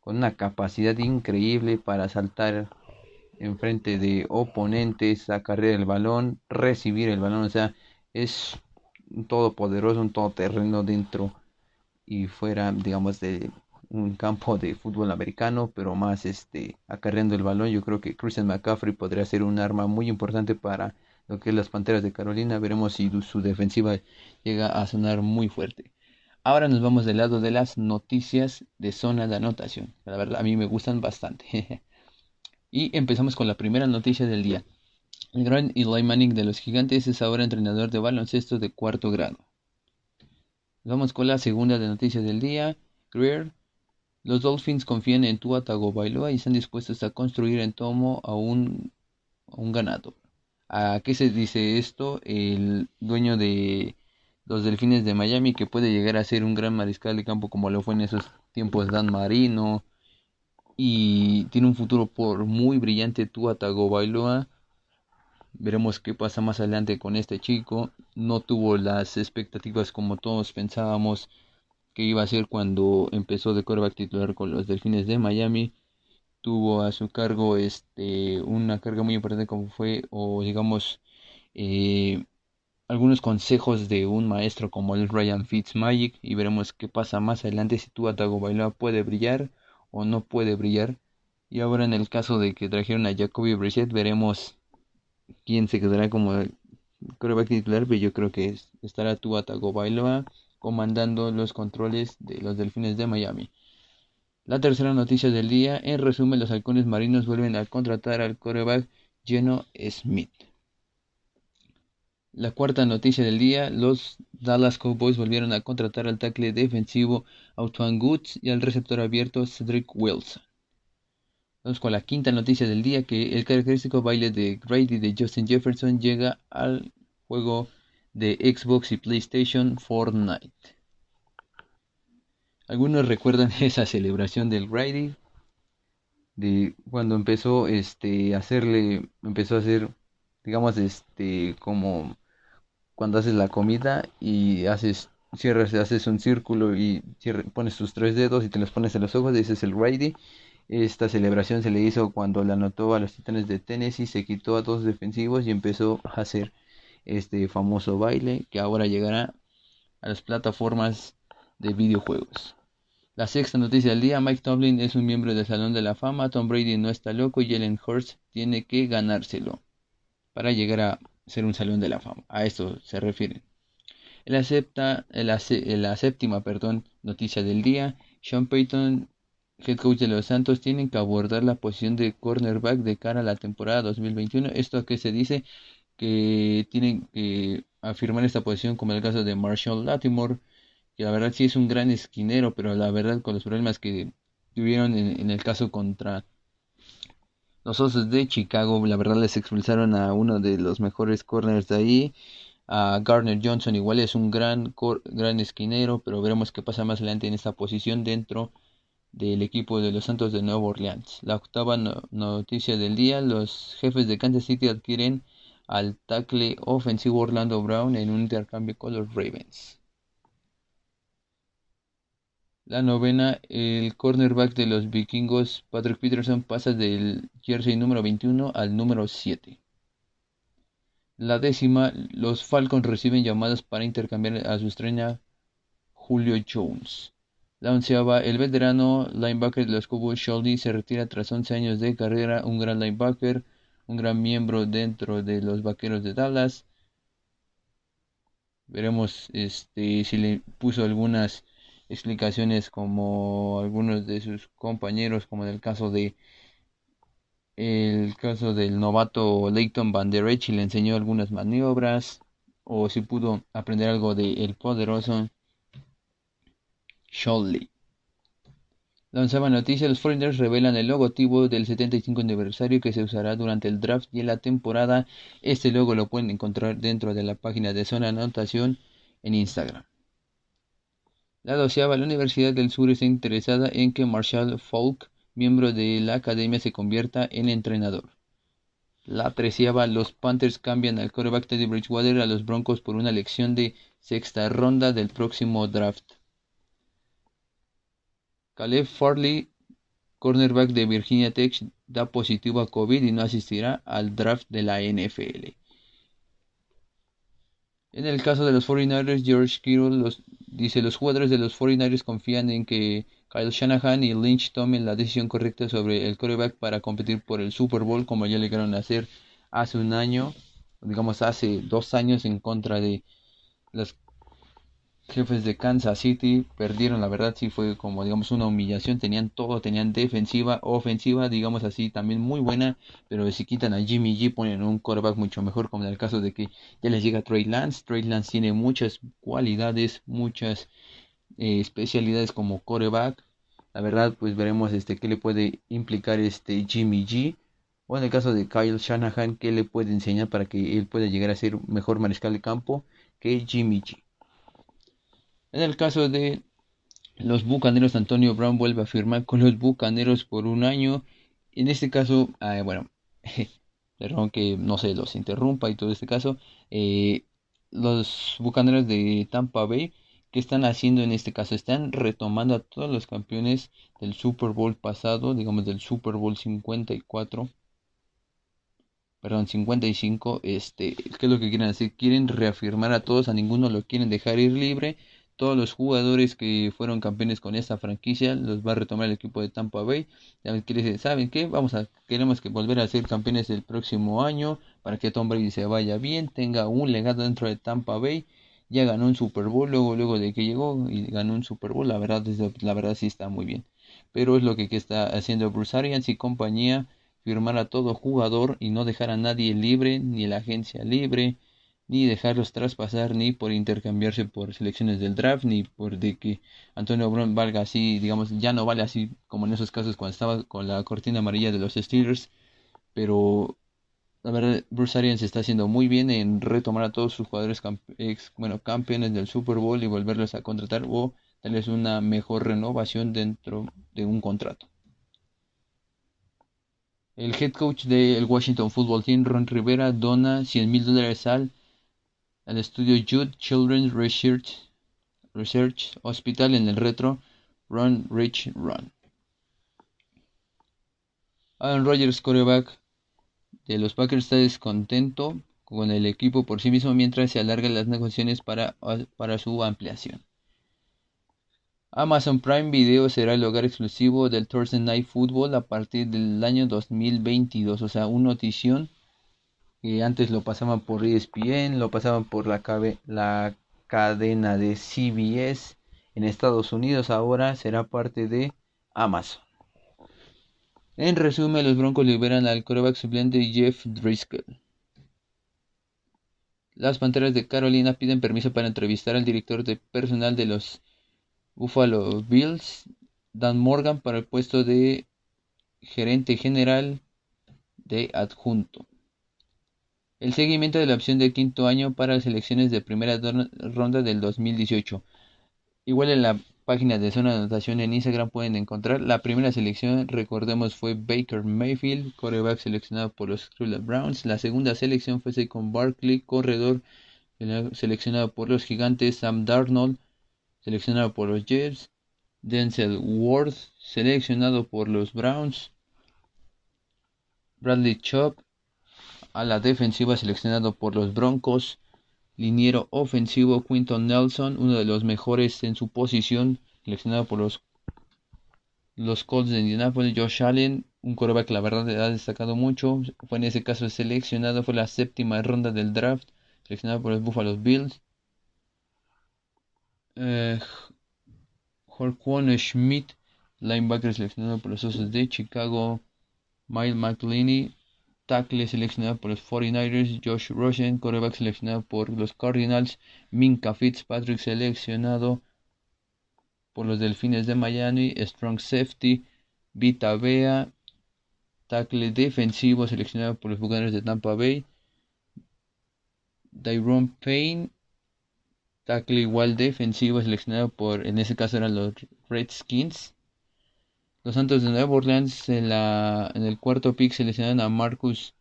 con una capacidad increíble para saltar en frente de oponentes, acarrear el balón, recibir el balón, o sea, es un todopoderoso, un todoterreno dentro y fuera, digamos, de un campo de fútbol americano, pero más este acarreando el balón. Yo creo que Christian McCaffrey podría ser un arma muy importante para lo que es las Panteras de Carolina. Veremos si su defensiva llega a sonar muy fuerte. Ahora nos vamos del lado de las noticias de zona de anotación. La verdad, a mí me gustan bastante. y empezamos con la primera noticia del día. El gran Eli Manning de los Gigantes es ahora entrenador de baloncesto de cuarto grado. Vamos con la segunda de noticias del día. Greer. Los Dolphins confían en Tua Tagovailoa y están dispuestos a construir en Tomo a un, a un ganado. ¿A qué se dice esto? El dueño de los Delfines de Miami que puede llegar a ser un gran mariscal de campo como lo fue en esos tiempos Dan Marino y tiene un futuro por muy brillante Tua Tagovailoa. Veremos qué pasa más adelante con este chico. No tuvo las expectativas como todos pensábamos que iba a ser cuando empezó de quarterback titular con los Delfines de Miami. Tuvo a su cargo este, una carga muy importante como fue, o digamos, eh, algunos consejos de un maestro como el Ryan Fitzmagic y veremos qué pasa más adelante si Tua Tagovailoa puede brillar o no puede brillar. Y ahora en el caso de que trajeron a Jacoby Brissett veremos quién se quedará como coreback titular, pero yo creo que estará Tua Tagovailoa comandando los controles de los Delfines de Miami. La tercera noticia del día, en resumen, los halcones marinos vuelven a contratar al coreback Geno Smith. La cuarta noticia del día, los Dallas Cowboys volvieron a contratar al tackle defensivo Autuan Goods y al receptor abierto Cedric Wilson. Vamos con la quinta noticia del día, que el característico baile de Grady de Justin Jefferson llega al juego de Xbox y PlayStation Fortnite. Algunos recuerdan esa celebración del Grady de cuando empezó este hacerle empezó a hacer digamos este como cuando haces la comida y haces cierras haces un círculo y pones tus tres dedos y te los pones en los ojos ese es el Grady esta celebración se le hizo cuando le anotó a los Titanes de Tennessee se quitó a dos defensivos y empezó a hacer este famoso baile que ahora llegará a las plataformas de videojuegos. La sexta noticia del día, Mike Tomlin es un miembro del Salón de la Fama, Tom Brady no está loco y Jalen Hurts tiene que ganárselo para llegar a ser un Salón de la Fama. A esto se refieren. El acepta, la, la séptima perdón, noticia del día, Sean Payton, head coach de los Santos, tienen que abordar la posición de cornerback de cara a la temporada 2021. Esto que se dice que tienen que afirmar esta posición, como el caso de Marshall Latimore, que la verdad sí es un gran esquinero, pero la verdad con los problemas que tuvieron en, el caso contra los Osos de Chicago, la verdad les expulsaron a uno de los mejores corners de ahí. A Garner Johnson igual es un gran, gran esquinero, pero veremos qué pasa más adelante en esta posición dentro del equipo de los Santos de Nueva Orleans. La octava noticia del día, los jefes de Kansas City adquieren al tackle ofensivo Orlando Brown en un intercambio con los Ravens. La novena, el cornerback de los vikingos, Patrick Peterson, pasa del jersey número 21 al número 7. La décima, los Falcons reciben llamadas para intercambiar a su estrella Julio Jones. La onceava, el veterano linebacker de los Cowboys, Shelby, se retira tras 11 años de carrera, un gran linebacker un gran miembro dentro de los Vaqueros de Dallas. Veremos este si le puso algunas explicaciones como algunos de sus compañeros, como en el caso de el caso del novato Leighton Van Der Esch y le enseñó algunas maniobras o si pudo aprender algo de el poderoso Sholly. Lanzaba noticia, los Foreigners revelan el logotipo del 75 aniversario que se usará durante el draft y la temporada. Este logo lo pueden encontrar dentro de la página de Zona Anotación en Instagram. La doceava, la Universidad del Sur está interesada en que Marshall Falk, miembro de la academia, se convierta en entrenador. La treceava, los Panthers cambian al quarterback de Bridgewater a los Broncos por una elección de sexta ronda del próximo draft. Caleb Farley, cornerback de Virginia Tech, da positivo a COVID y no asistirá al draft de la NFL. En el caso de los 49ers, George Kittle dice los jugadores de los 49ers confían en que Kyle Shanahan y Lynch tomen la decisión correcta sobre el quarterback para competir por el Super Bowl como ya le llegaron a hacer hace un año, digamos hace dos años en contra de las jefes de Kansas City perdieron, la verdad sí fue como digamos una humillación, tenían todo, tenían defensiva, ofensiva, digamos así, también muy buena, pero si quitan a Jimmy G ponen un quarterback mucho mejor, como en el caso de que ya les llega Trey Lance, Trey Lance tiene muchas cualidades, muchas eh, especialidades como quarterback, la verdad pues veremos este qué le puede implicar este Jimmy G, o en el caso de Kyle Shanahan, qué le puede enseñar para que él pueda llegar a ser mejor mariscal de campo que Jimmy G. En el caso de los Bucaneros, Antonio Brown vuelve a firmar con los Bucaneros por un año. En este caso, ah, bueno, perdón que no se los interrumpa y todo este caso, eh, los Bucaneros de Tampa Bay ¿qué están haciendo en este caso? Están retomando a todos los campeones del Super Bowl pasado, digamos del Super Bowl 54 perdón, 55, este, ¿qué es lo que quieren hacer? Quieren reafirmar a todos, a ninguno lo quieren dejar ir libre. Todos los jugadores que fueron campeones con esta franquicia los va a retomar el equipo de Tampa Bay. ¿Saben qué? Vamos a, queremos que volver a ser campeones el próximo año para que Tom Brady se vaya bien, tenga un legado dentro de Tampa Bay. Ya ganó un Super Bowl luego, luego de que llegó y ganó un Super Bowl. La verdad, la verdad sí está muy bien. Pero es lo que, que está haciendo Bruce Arians y compañía firmar a todo jugador y no dejar a nadie libre, ni la agencia libre, ni dejarlos traspasar, ni por intercambiarse por selecciones del draft, ni por de que Antonio Brown valga así, digamos, ya no vale así como en esos casos cuando estaba con la cortina amarilla de los Steelers, pero la verdad Bruce Arians está haciendo muy bien en retomar a todos sus jugadores bueno, campeones del Super Bowl y volverlos a contratar o darles una mejor renovación dentro de un contrato. El head coach del Washington Football Team, Ron Rivera, dona 100 mil dólares al, al estudio Jude Children's Research, Hospital en el retro Run Rich Run. Aaron Rodgers, coreback de los Packers, está descontento con el equipo por sí mismo mientras se alargan las negociaciones para, para su ampliación. Amazon Prime Video será el hogar exclusivo del Thursday Night Football a partir del año 2022. O sea, un notición que antes lo pasaban por ESPN, lo pasaban por la, la cadena de CBS en Estados Unidos, ahora será parte de Amazon. En resumen, los Broncos liberan al coreback suplente Jeff Driscoll. Las Panteras de Carolina piden permiso para entrevistar al director de personal de los Buffalo Bills, Dan Morgan para el puesto de gerente general de adjunto. El seguimiento de la opción de quinto año para las elecciones de primera ronda del 2018. Igual en la página de zona de anotación en Instagram pueden encontrar la primera selección, recordemos fue Baker Mayfield, coreback seleccionado por los Cleveland Browns. La segunda selección fue Saquon Barkley, corredor seleccionado por los Gigantes, Sam Darnold, seleccionado por los Jets, Denzel Ward, seleccionado por los Browns, Bradley Chubb, a la defensiva seleccionado por los Broncos, liniero ofensivo Quinton Nelson, uno de los mejores en su posición, seleccionado por los, los Colts de Indianapolis, Josh Allen, un quarterback que la verdad ha destacado mucho, fue en ese caso seleccionado, fue la séptima ronda del draft, seleccionado por los Buffalo Bills, eh, Schmidt, linebacker seleccionado por los Osos de Chicago, Mike McLeany, tackle seleccionado por los 49ers, Josh Rosen, quarterback seleccionado por los Cardinals, Minka Fitzpatrick seleccionado por los Delfines de Miami, Strong Safety, Vita Bea, tackle defensivo seleccionado por los Buccaneers de Tampa Bay, Dairon Payne, tackle igual defensivo seleccionado por, en ese caso eran los Redskins. Los Santos de Nueva Orleans en, la, en el cuarto pick seleccionaron a Marcus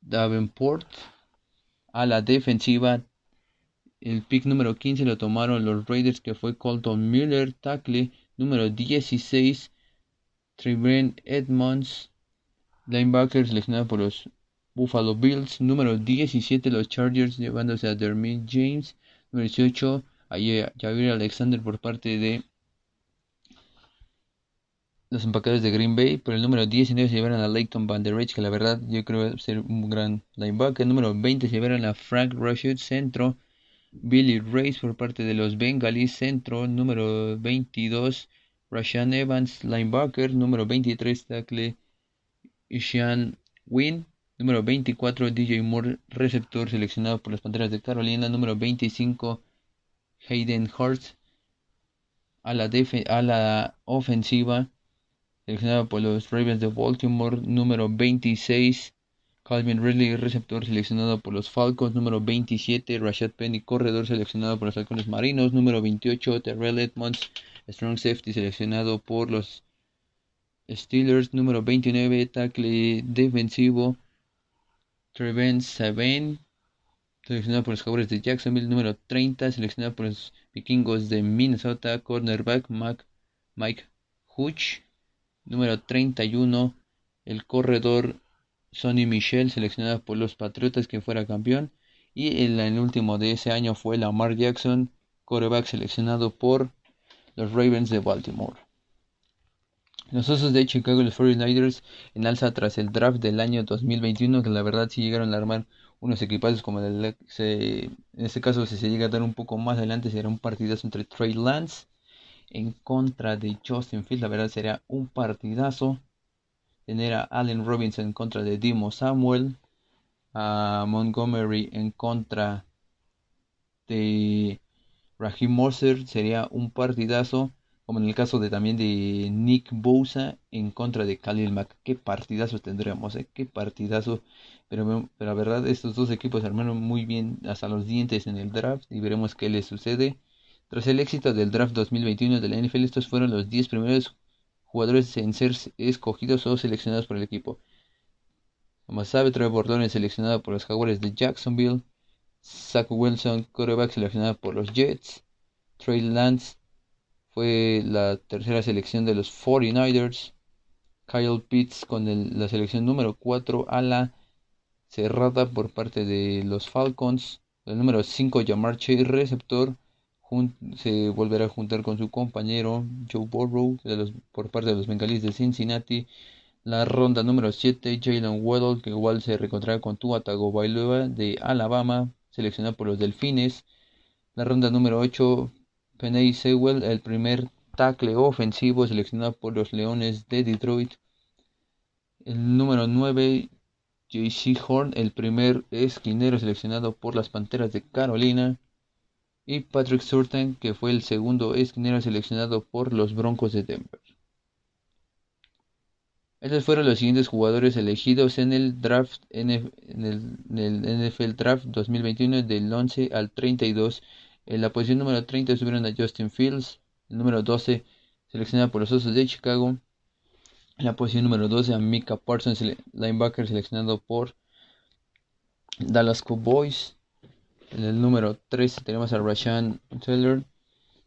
Davenport a la defensiva. El pick número 15 lo tomaron los Raiders que fue Colton Miller, tackle número 16, Trevor Edmonds, linebacker seleccionado por los Buffalo Bills. Número 17, los Chargers llevándose a Dermot James. Número 18, a Javier Alexander por parte de los empacadores de Green Bay. Por el número 19 se llevaron a Leighton Van Der que la verdad yo creo ser un gran linebacker. Número 20 se llevaron a Frank Rashid, centro. Billy Race por parte de los Bengalis, centro. Número 22, Rashan Evans, linebacker. Número 23, tackle Ishan Wynn. Número 24, DJ Moore, receptor seleccionado por las Panteras de Carolina. Número 25, Hayden Hurst, a la, a la ofensiva, seleccionado por los Ravens de Baltimore. Número 26, Calvin Ridley, receptor seleccionado por los Falcons. Número 27, Rashad Penny, corredor seleccionado por los Halcones Marinos. Número 28, Terrell Edmonds, strong safety seleccionado por los Steelers. Número 29, tackle defensivo. Treven Saben, seleccionado por los Jaguares de Jacksonville. Número 30, seleccionado por los Vikingos de Minnesota. Cornerback Mike Hutch. Número 31, el corredor Sonny Michel, seleccionado por los Patriotas, que fuera campeón. Y el, el último de ese año fue Lamar Jackson, quarterback seleccionado por los Ravens de Baltimore. Los Osos de Chicago los 49ers en alza tras el draft del año 2021, que la verdad sí llegaron a armar unos equipazos como en este caso si se llega a dar un poco más adelante será un partidazo entre Trey Lance en contra de Justin Fields, la verdad sería un partidazo tener a Allen Robinson en contra de Dimo Samuel, a Montgomery en contra de Raheem Mercer sería un partidazo como en el caso de también de Nick Bosa en contra de Khalil Mack. Qué partidazo tendríamos, ¿eh? qué partidazo. Pero, pero la verdad, estos dos equipos armaron muy bien hasta los dientes en el draft y veremos qué les sucede. Tras el éxito del draft 2021 de la NFL, estos fueron los 10 primeros jugadores en ser escogidos o seleccionados por el equipo. Como sabe, Trevor Lawrence seleccionado por los Jaguares de Jacksonville. Zach Wilson, quarterback seleccionado por los Jets. Trey Lance fue la tercera selección de los 49ers. Kyle Pitts con la selección número 4 a la cerrada por parte de los Falcons. El número 5, Jamar Chase, receptor, se volverá a juntar con su compañero Joe Burrow por parte de los Bengalis de Cincinnati. La ronda número 7, Jalen Waddle, que igual se reencontrará con Tua Tagovailoa de Alabama, seleccionado por los Delfines. La ronda número 8, Penny Sewell, el primer tackle ofensivo seleccionado por los Leones de Detroit. El número 9, JC Horn, el primer esquinero seleccionado por las Panteras de Carolina. Y Patrick Surtain, que fue el segundo esquinero seleccionado por los Broncos de Denver. Estos fueron los siguientes jugadores elegidos en el draft en el, NFL Draft 2021 del 11 al 32 en la posición número 30 subieron a Justin Fields. El número 12 seleccionado por los Osos de Chicago. En la posición número 12 a Mika Parsons, linebacker seleccionado por Dallas Cowboys. En el número 13 tenemos a Rashan Taylor,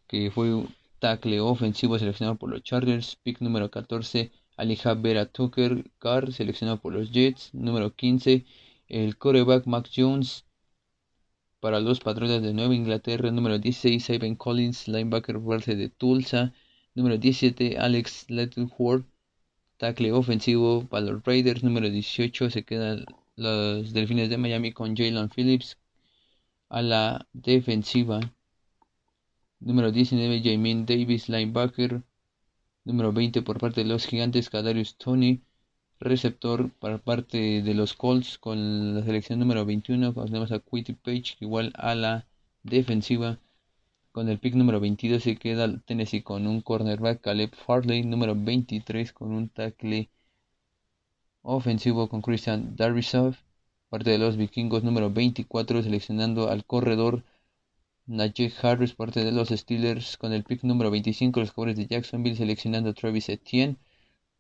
que fue un tackle ofensivo seleccionado por los Chargers. Pick número 14, Alija Vera Tucker Carr, seleccionado por los Jets. Número 15, el quarterback Mac Jones, para los Patriotas de Nueva Inglaterra, número 16, Ivan Collins, linebacker fuerte de Tulsa, número 17, Alex Leatherworth, tackle ofensivo para los Raiders, número 18, se quedan los Delfines de Miami con Jalen Phillips a la defensiva, número 19, Jamin Davis, linebacker, número 20 por parte de los Gigantes, Kadarius Tony, receptor para parte de los Colts con la selección número 21 tenemos a Quitty Page igual a la defensiva. Con el pick número 22 se queda Tennessee con un cornerback Caleb Farley. Número 23 con un tackle ofensivo con Christian Darvisov parte de los vikingos número 24 seleccionando al corredor Najee Harris parte de los Steelers con el pick número 25 los jugadores de Jacksonville seleccionando a Travis Etienne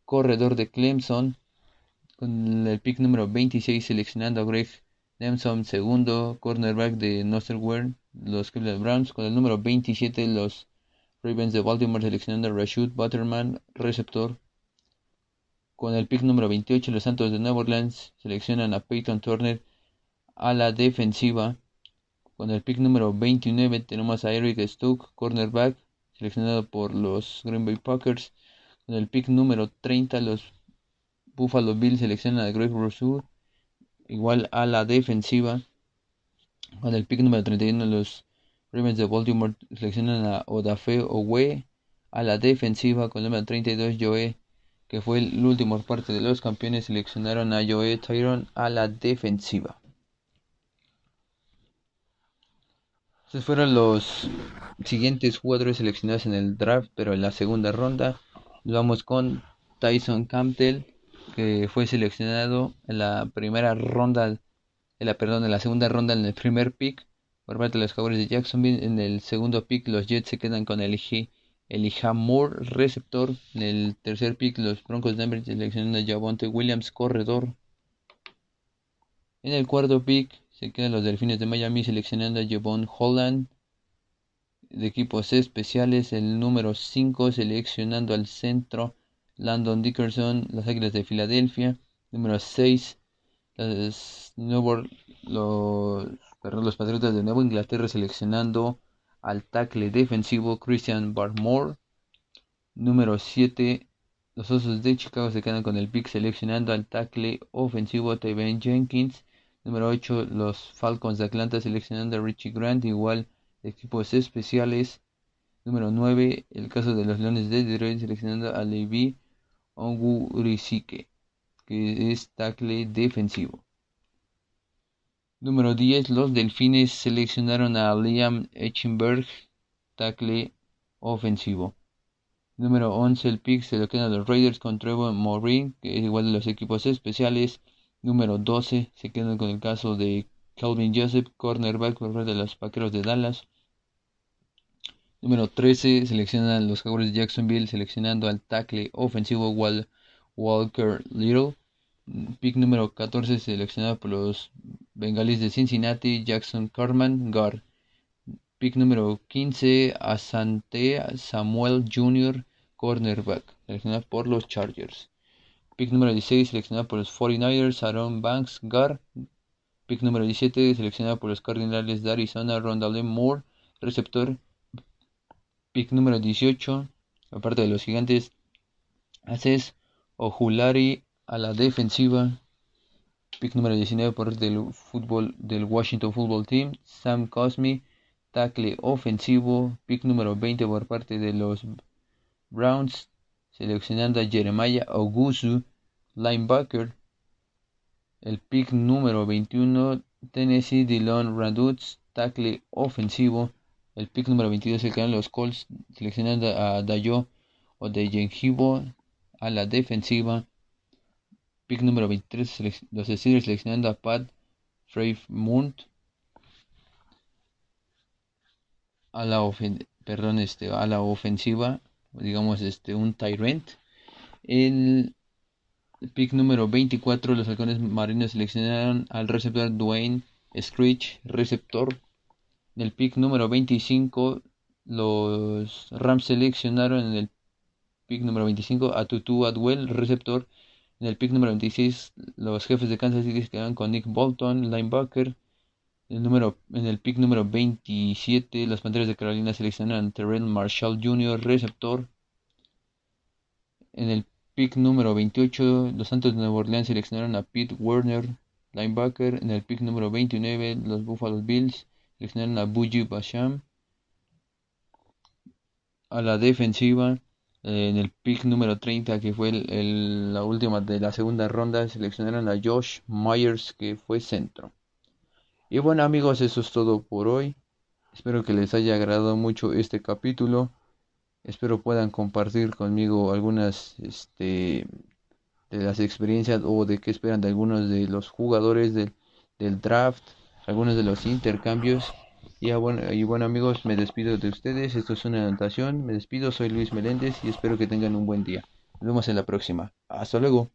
corredor de Clemson con el pick número 26 seleccionando a Greg Nemson, segundo cornerback de Northwestern, los Cleveland Browns, con el número 27 los Ravens de Baltimore seleccionando a Rashud Butterman, receptor. Con el pick número 28 los Santos de Nueva Orleans seleccionan a Peyton Turner a la defensiva. Con el pick número 29 tenemos a Eric Stokes, cornerback, seleccionado por los Green Bay Packers. Con el pick número 30 los Buffalo Bills selecciona a Greg Rousseau igual a la defensiva. Con el pick número 31 los Ravens de Baltimore seleccionan a Odafe Owe a la defensiva. Con el número 32 Joe que fue el último parte de los campeones seleccionaron a Joe Tyron a la defensiva. Estos fueron los siguientes jugadores seleccionados en el draft, pero en la segunda ronda. Vamos con Tyson Campbell, que fue seleccionado en la primera ronda, en la, perdón, en la segunda ronda en el primer pick por parte de los Jaguars de Jacksonville. En el segundo pick los Jets se quedan con el Elijah Moore, receptor. En el tercer pick los Broncos de Denver seleccionan a Javonte Williams, corredor. En el cuarto pick se quedan los Delfines de Miami seleccionando a Jevon Holland de equipos especiales, el número 5 seleccionando al centro Landon Dickerson, las Águilas de Filadelfia, número 6 los, los, los Patriotas de Nueva Inglaterra seleccionando al tackle defensivo Christian Barmore, número 7 los Osos de Chicago se quedan con el pick seleccionando al tackle ofensivo Tevin Jenkins. Número 8, los Falcons de Atlanta seleccionando a Richie Grant, igual equipos especiales. Número 9, el caso de los Leones de Detroit seleccionando a Levi Ongurisike, que es tackle defensivo. Número 10, los Delfines seleccionaron a Liam Echenberg, tackle ofensivo. Número 11, el pick se lo quedan los Raiders con Trevor Morin, que es igual de los equipos especiales. Número 12, se quedan con el caso de Calvin Joseph, cornerback por de los Paqueros de Dallas. Número 13, seleccionan los Jaguars de Jacksonville, seleccionando al tackle ofensivo Walker Little. Pick número 14, seleccionado por los Bengalis de Cincinnati, Jackson Carman, guard. Pick número 15, Asante Samuel Jr., cornerback, seleccionado por los Chargers. Pick número 16, seleccionado por los 49ers, Aaron Banks, guard. Pick número 17, seleccionado por los Cardinals de Arizona, Rondale Moore, receptor. Pick número 18, aparte de los gigantes, Aces Ojulari a la defensiva. Pick número 19 por del fútbol del Washington Football Team, Sam Cosme tackle ofensivo, pick número 20 por parte de los Browns, seleccionando a Jeremiah Augusto, linebacker. El pick número 21, Tennessee Dillon Radutz, tackle ofensivo. El pick número 22 se quedan los Colts, seleccionando a Dayo o de a la defensiva. Pick número 23, los Steelers seleccionando a Pat Freymount a la perdón, este, a la ofensiva, digamos este un Tyrant. El pick número 24, los halcones marinos seleccionaron al receptor Dwayne Screech, receptor. En el pick número 25, los Rams seleccionaron en el pick número 25 a Tutu Adwell, receptor. En el pick número 26, los jefes de Kansas City se quedaron con Nick Bolton, linebacker número, en el pick número 27, las Panteras de Carolina seleccionan Terrell Marshall Jr., receptor. En el pick número 28, los Santos de Nueva Orleans seleccionaron a Pete Werner, linebacker. En el pick número 29, los Buffalo Bills seleccionaron a Buji Basham. A la defensiva, en el pick número 30, que fue la última de la segunda ronda, seleccionaron a Josh Myers, que fue centro. Y bueno amigos, eso es todo por hoy. Espero que les haya agradado mucho este capítulo. Espero puedan compartir conmigo algunas este, de las experiencias o de qué esperan de algunos de los jugadores del, del draft, algunos de los intercambios. Y bueno, y bueno amigos, me despido de ustedes. Esto es una anotación. Me despido, soy Luis Meléndez y espero que tengan un buen día. Nos vemos en la próxima. Hasta luego.